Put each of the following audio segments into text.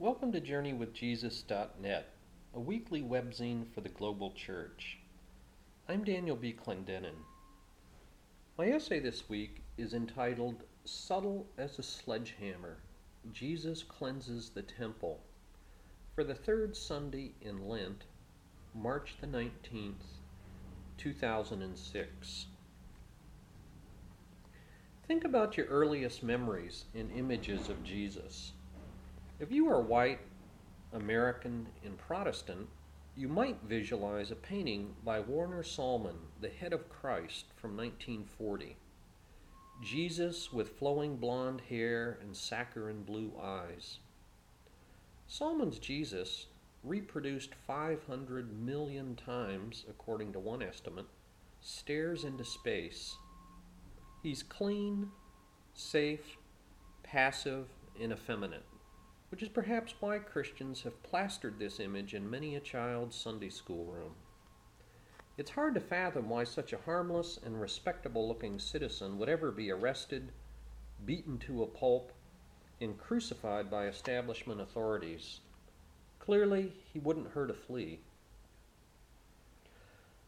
Welcome to JourneyWithJesus.net, a weekly webzine for the global church. I'm Daniel B. Clendenin. My essay this week is entitled Subtle as a Sledgehammer Jesus Cleanses the Temple for the third Sunday in Lent, March the 19th, 2006. Think about your earliest memories and images of Jesus. If you are white, American, and Protestant, you might visualize a painting by Warner Sallman, The Head of Christ from 1940. Jesus with flowing blonde hair and saccharine blue eyes. Sallman's Jesus, reproduced 500 million times according to one estimate, stares into space He's clean, safe, passive, and effeminate, which is perhaps why Christians have plastered this image in many a child's Sunday school room. It's hard to fathom why such a harmless and respectable looking citizen would ever be arrested, beaten to a pulp, and crucified by establishment authorities. Clearly, he wouldn't hurt a flea.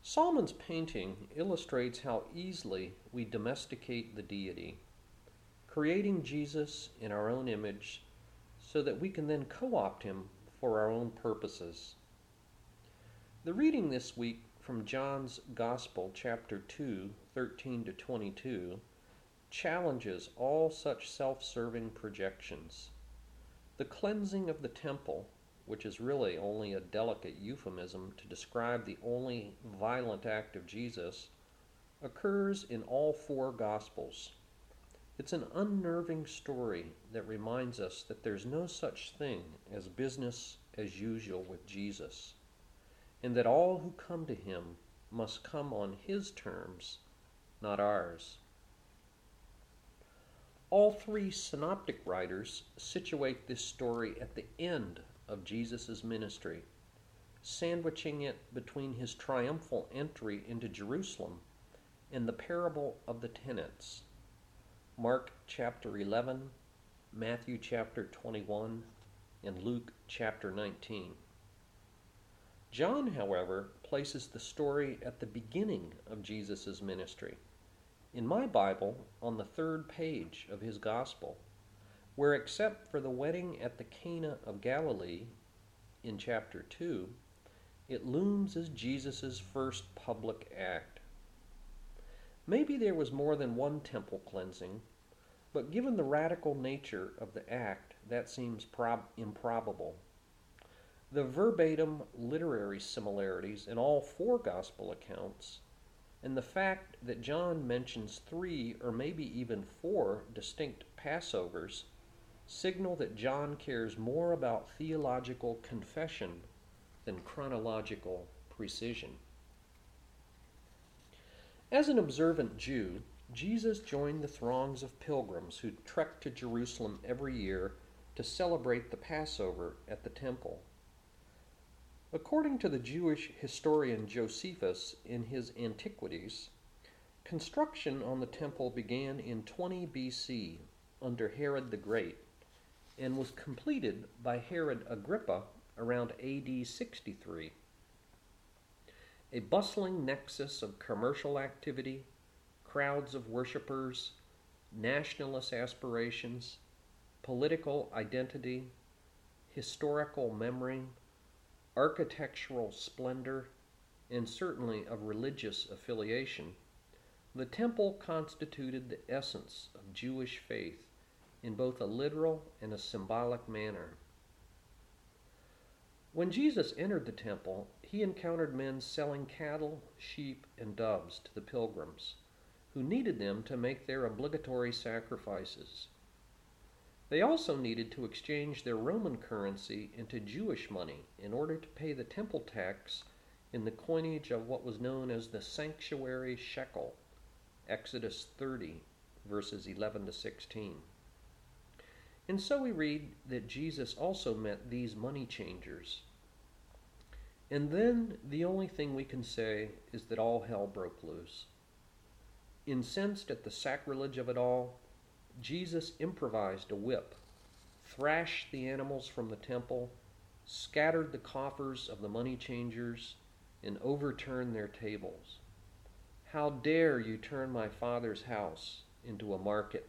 Sallman's painting illustrates how easily we domesticate the deity, creating Jesus in our own image so that we can then co opt him for our own purposes. The reading this week from John's Gospel, chapter 2, 13 to 22, challenges all such self serving projections. The cleansing of the temple which is really only a delicate euphemism to describe the only violent act of Jesus, occurs in all four Gospels. It's an unnerving story that reminds us that there's no such thing as business as usual with Jesus, and that all who come to him must come on his terms, not ours. All three synoptic writers situate this story at the end of Jesus' ministry, sandwiching it between his triumphal entry into Jerusalem and the parable of the tenants. Mark chapter 11, Matthew chapter 21, and Luke chapter 19. John, however, places the story at the beginning of Jesus' ministry. In my Bible, on the third page of his gospel, where except for the wedding at the Cana of Galilee in chapter 2, it looms as Jesus' first public act. Maybe there was more than one temple cleansing, but given the radical nature of the act, that seems prob- improbable. The verbatim literary similarities in all four gospel accounts, and the fact that John mentions three or maybe even four distinct Passovers signal that John cares more about theological confession than chronological precision. As an observant Jew, Jesus joined the throngs of pilgrims who trekked to Jerusalem every year to celebrate the Passover at the temple. According to the Jewish historian Josephus in his Antiquities, construction on the temple began in 20 BC under Herod the Great and was completed by Herod Agrippa around AD 63. A bustling nexus of commercial activity, crowds of worshippers, nationalist aspirations, political identity, historical memory, architectural splendor, and certainly of religious affiliation, the temple constituted the essence of Jewish faith in both a literal and a symbolic manner. When Jesus entered the temple, he encountered men selling cattle, sheep, and doves to the pilgrims, who needed them to make their obligatory sacrifices. They also needed to exchange their Roman currency into Jewish money in order to pay the temple tax in the coinage of what was known as the sanctuary shekel, Exodus 30, verses 11 to 16. And so we read that Jesus also met these money changers. And then the only thing we can say is that all hell broke loose. Incensed at the sacrilege of it all, Jesus improvised a whip, thrashed the animals from the temple, scattered the coffers of the money changers, and overturned their tables. How dare you turn my father's house into a market?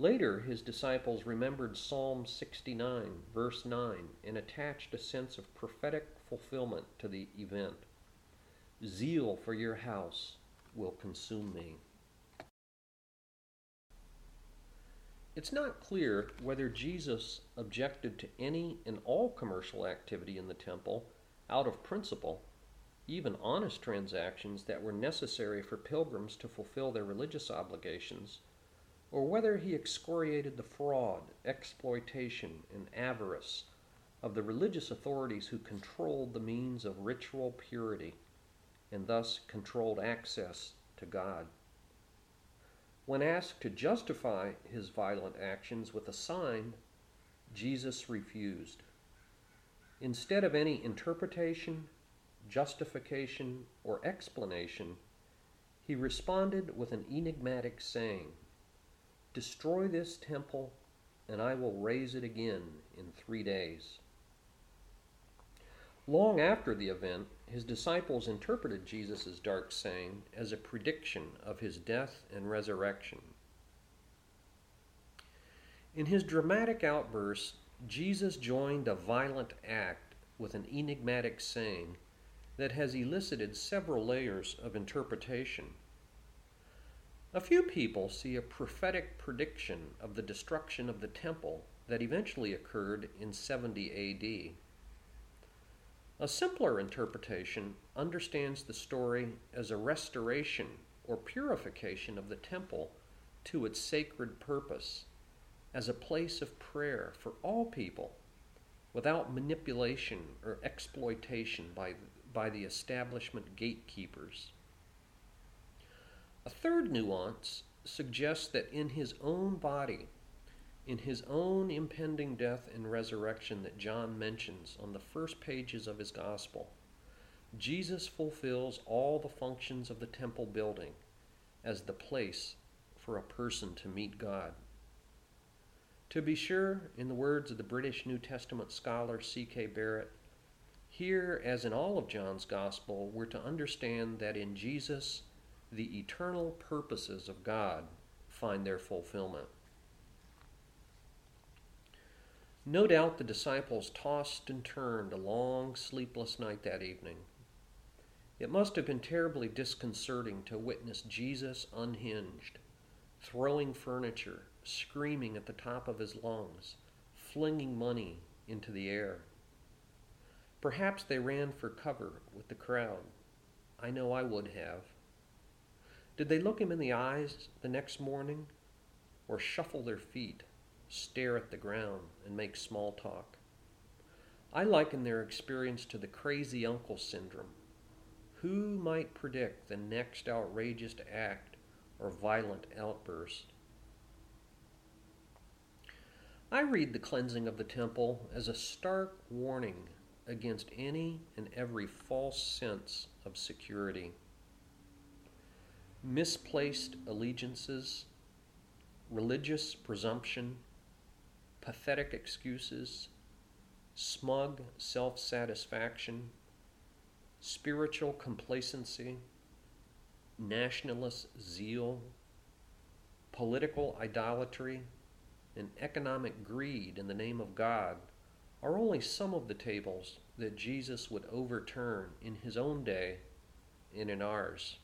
Later, his disciples remembered Psalm 69, verse 9, and attached a sense of prophetic fulfillment to the event. Zeal for your house will consume me. It's not clear whether Jesus objected to any and all commercial activity in the temple out of principle, even honest transactions that were necessary for pilgrims to fulfill their religious obligations or whether he excoriated the fraud, exploitation, and avarice of the religious authorities who controlled the means of ritual purity and thus controlled access to God. When asked to justify his violent actions with a sign, Jesus refused. Instead of any interpretation, justification, or explanation, he responded with an enigmatic saying Destroy this temple, and I will raise it again in three days. Long after the event, his disciples interpreted Jesus' dark saying as a prediction of his death and resurrection. In his dramatic outburst, Jesus joined a violent act with an enigmatic saying that has elicited several layers of interpretation. A few people see a prophetic prediction of the destruction of the temple that eventually occurred in 70 AD. A simpler interpretation understands the story as a restoration or purification of the temple to its sacred purpose, as a place of prayer for all people, without manipulation or exploitation by, by the establishment gatekeepers. A third nuance suggests that in his own body, in his own impending death and resurrection that John mentions on the first pages of his gospel, Jesus fulfills all the functions of the temple building as the place for a person to meet God. To be sure, in the words of the British New Testament scholar C.K. Barrett, here, as in all of John's Gospel, we're to understand that in Jesus the eternal purposes of God find their fulfillment. No doubt the disciples tossed and turned a long, sleepless night that evening. It must have been terribly disconcerting to witness Jesus unhinged, throwing furniture, screaming at the top of his lungs, flinging money into the air. Perhaps they ran for cover with the crowd. I know I would have. Did they look him in the eyes the next morning, or shuffle their feet, stare at the ground, and make small talk? I liken their experience to the crazy uncle syndrome. Who might predict the next outrageous act or violent outburst? I read the cleansing of the temple as a stark warning against any and every false sense of security misplaced allegiances, religious presumption, pathetic excuses, smug self satisfaction, spiritual complacency, nationalist zeal, political idolatry, and economic greed in the name of God are only some of the tables that Jesus would overturn in his own day and in ours.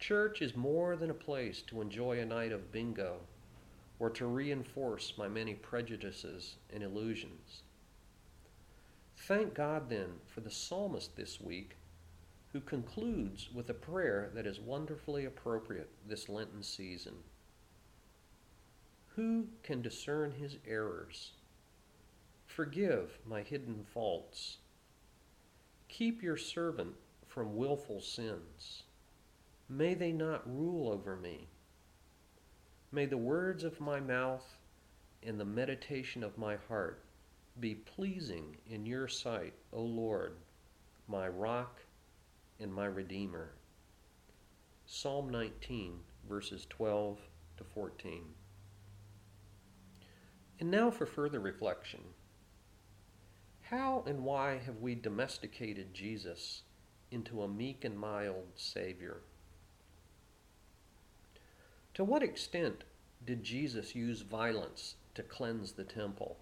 Church is more than a place to enjoy a night of bingo or to reinforce my many prejudices and illusions. Thank God then for the psalmist this week who concludes with a prayer that is wonderfully appropriate this Lenten season. Who can discern his errors? Forgive my hidden faults. Keep your servant from wilful sins. May they not rule over me. May the words of my mouth and the meditation of my heart be pleasing in your sight, O Lord, my rock and my redeemer. Psalm 19, verses 12 to 14. And now for further reflection. How and why have we domesticated Jesus into a meek and mild Savior? To what extent did Jesus use violence to cleanse the temple?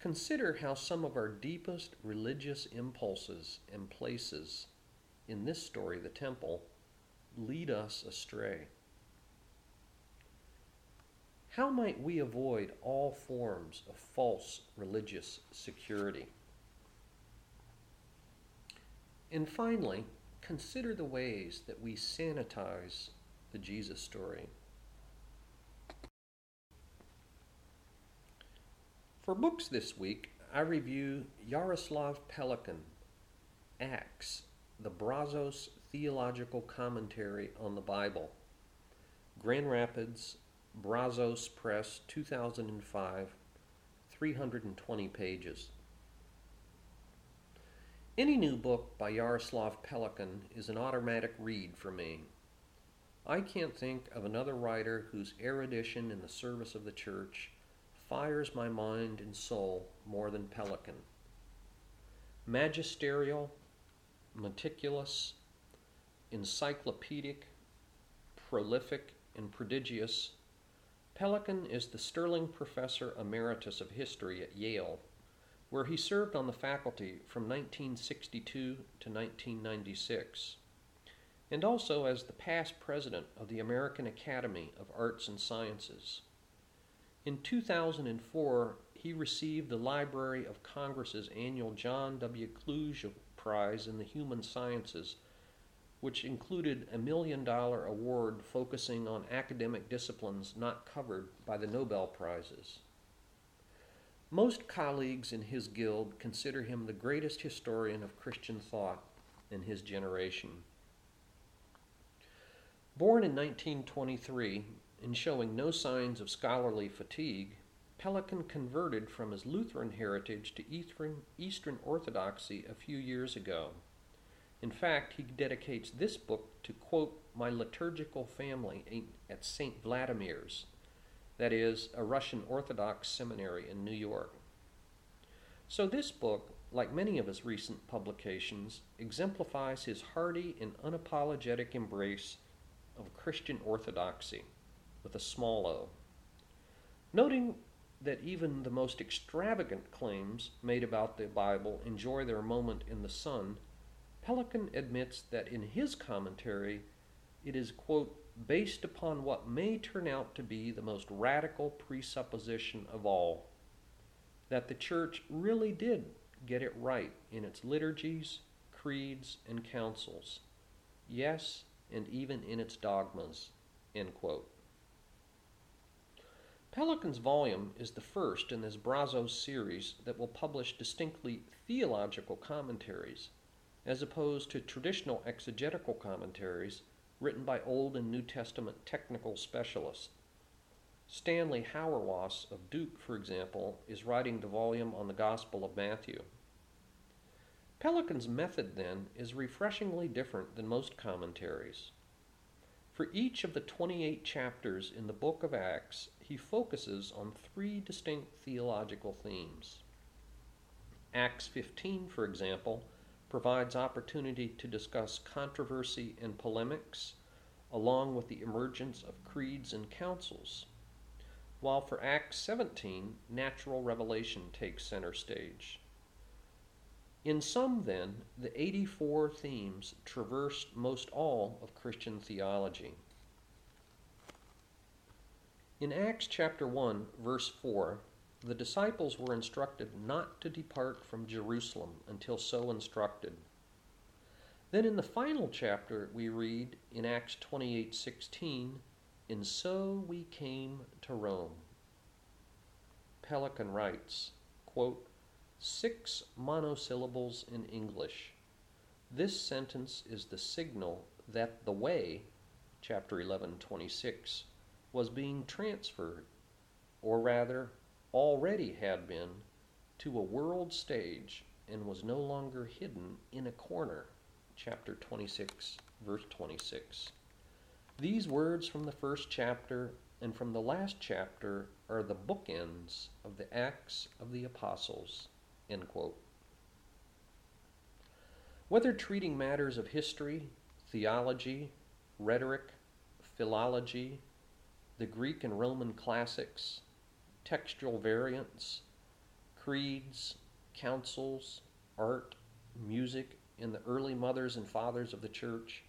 Consider how some of our deepest religious impulses and places in this story, the temple, lead us astray. How might we avoid all forms of false religious security? And finally, consider the ways that we sanitize the Jesus story. For books this week, I review Yaroslav Pelikan, Acts, the Brazos Theological Commentary on the Bible, Grand Rapids, Brazos Press, 2005, 320 pages. Any new book by Yaroslav Pelikan is an automatic read for me. I can't think of another writer whose erudition in the service of the church fires my mind and soul more than Pelikan. Magisterial, meticulous, encyclopedic, prolific, and prodigious, Pelikan is the Sterling Professor Emeritus of History at Yale, where he served on the faculty from 1962 to 1996, and also as the past president of the American Academy of Arts and Sciences. In 2004, he received the Library of Congress's annual John W. Kluge Prize in the Human Sciences which included a million dollar award focusing on academic disciplines not covered by the Nobel Prizes. Most colleagues in his guild consider him the greatest historian of Christian thought in his generation. Born in 1923 and showing no signs of scholarly fatigue, Pelikan converted from his Lutheran heritage to Eastern Orthodoxy a few years ago. In fact, he dedicates this book to, quote, my liturgical family at St. Vladimir's, that is, a Russian Orthodox seminary in New York. So, this book, like many of his recent publications, exemplifies his hearty and unapologetic embrace of Christian orthodoxy, with a small o. Noting that even the most extravagant claims made about the Bible enjoy their moment in the sun Pelikan admits that in his commentary, it is, quote, based upon what may turn out to be the most radical presupposition of all that the church really did get it right in its liturgies, creeds, and councils. Yes, and even in its dogmas. Pelikan's volume is the first in this Brazos series that will publish distinctly theological commentaries as opposed to traditional exegetical commentaries written by Old and New Testament technical specialists. Stanley Hauerwas of Duke, for example, is writing the volume on the Gospel of Matthew. Pelikan's method, then, is refreshingly different than most commentaries. For each of the 28 chapters in the book of Acts, he focuses on three distinct theological themes. Acts 15, for example, provides opportunity to discuss controversy and polemics, along with the emergence of creeds and councils. While for Acts 17, natural revelation takes center stage. In sum, then, the 84 themes traverse most all of Christian theology. In Acts chapter 1, verse 4, the disciples were instructed not to depart from Jerusalem until so instructed. Then in the final chapter we read in Acts 28:16, "And so we came to Rome." Pelikan writes, quote, six monosyllables in English. This sentence is the signal that the way, chapter 11:26, was being transferred, or rather already had been to a world stage and was no longer hidden in a corner. Chapter 26, verse 26. These words from the first chapter and from the last chapter are the bookends of the Acts of the Apostles. Whether treating matters of history, theology, rhetoric, philology, the Greek and Roman classics, textual variants, creeds, councils, art, music, and the early mothers and fathers of the church,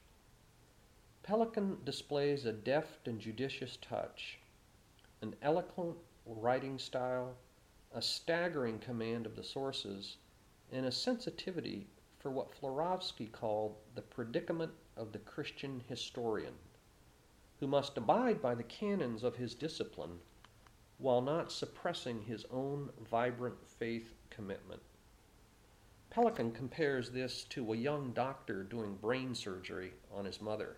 Pelikan displays a deft and judicious touch, an eloquent writing style, a staggering command of the sources, and a sensitivity for what Florovsky called the predicament of the Christian historian, who must abide by the canons of his discipline while not suppressing his own vibrant faith commitment. Pelikan compares this to a young doctor doing brain surgery on his mother.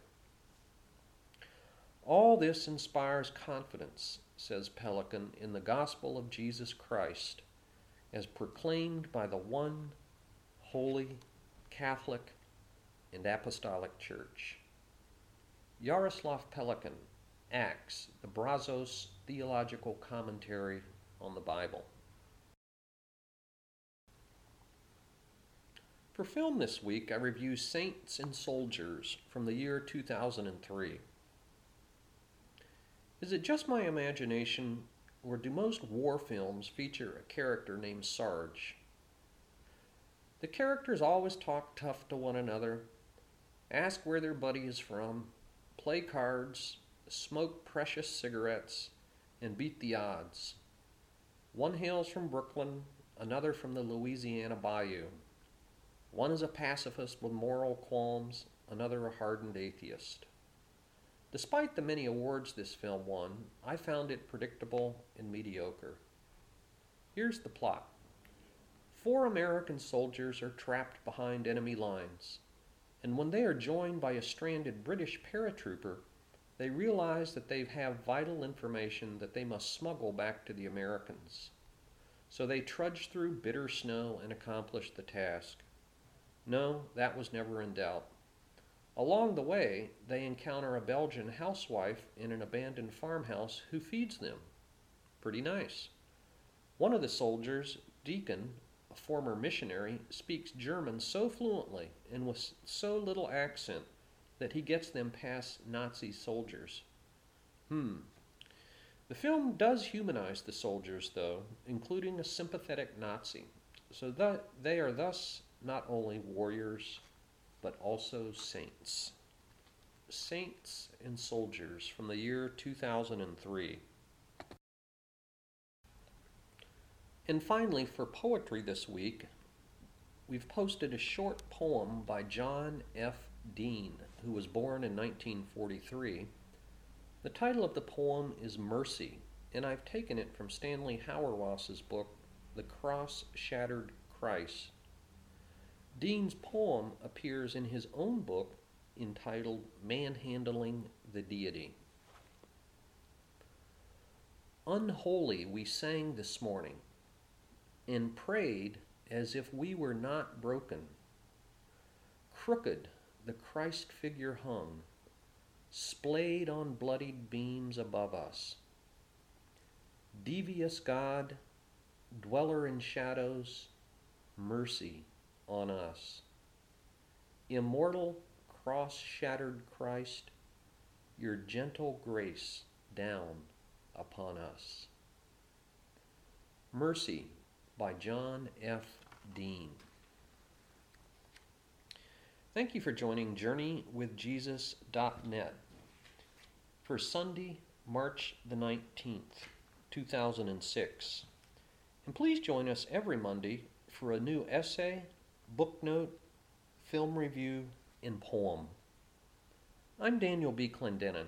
All this inspires confidence, says Pelikan, in the gospel of Jesus Christ as proclaimed by the one holy, Catholic, and Apostolic Church. Yaroslav Pelikan, Acts, the Brazos Theological Commentary on the Bible. For film this week, I review Saints and Soldiers from the year 2003. Is it just my imagination, or do most war films feature a character named Sarge? The characters always talk tough to one another, ask where their buddy is from, play cards, smoke precious cigarettes, and beat the odds. One hails from Brooklyn, another from the Louisiana Bayou. One is a pacifist with moral qualms, another a hardened atheist. Despite the many awards this film won, I found it predictable and mediocre. Here's the plot Four American soldiers are trapped behind enemy lines, and when they are joined by a stranded British paratrooper, they realize that they have vital information that they must smuggle back to the Americans. So they trudge through bitter snow and accomplish the task. No, that was never in doubt. Along the way, they encounter a Belgian housewife in an abandoned farmhouse who feeds them. Pretty nice. One of the soldiers, Deacon, a former missionary, speaks German so fluently and with so little accent that he gets them past Nazi soldiers. Hmm. The film does humanize the soldiers, though, including a sympathetic Nazi, so that they are thus not only warriors, but also saints. Saints and Soldiers from the year 2003. And finally, for poetry this week, we've posted a short poem by John F. Deane, who was born in 1943. The title of the poem is Mercy, and I've taken it from Stanley Hauerwas's book, The Cross Shattered Christ Deane's poem appears in his own book entitled Manhandling the Deity. Unholy we sang this morning and prayed as if we were not broken. Crooked the Christ figure hung, splayed on bloodied beams above us. Devious God, dweller in shadows, mercy on us. Immortal, cross shattered Christ, your gentle grace down upon us. Mercy by John F. Deane. Thank you for joining JourneyWithJesus.net for Sunday, March the 19th, 2006. And please join us every Monday for a new essay book note, film review, and poem. I'm Daniel B. Clendenin.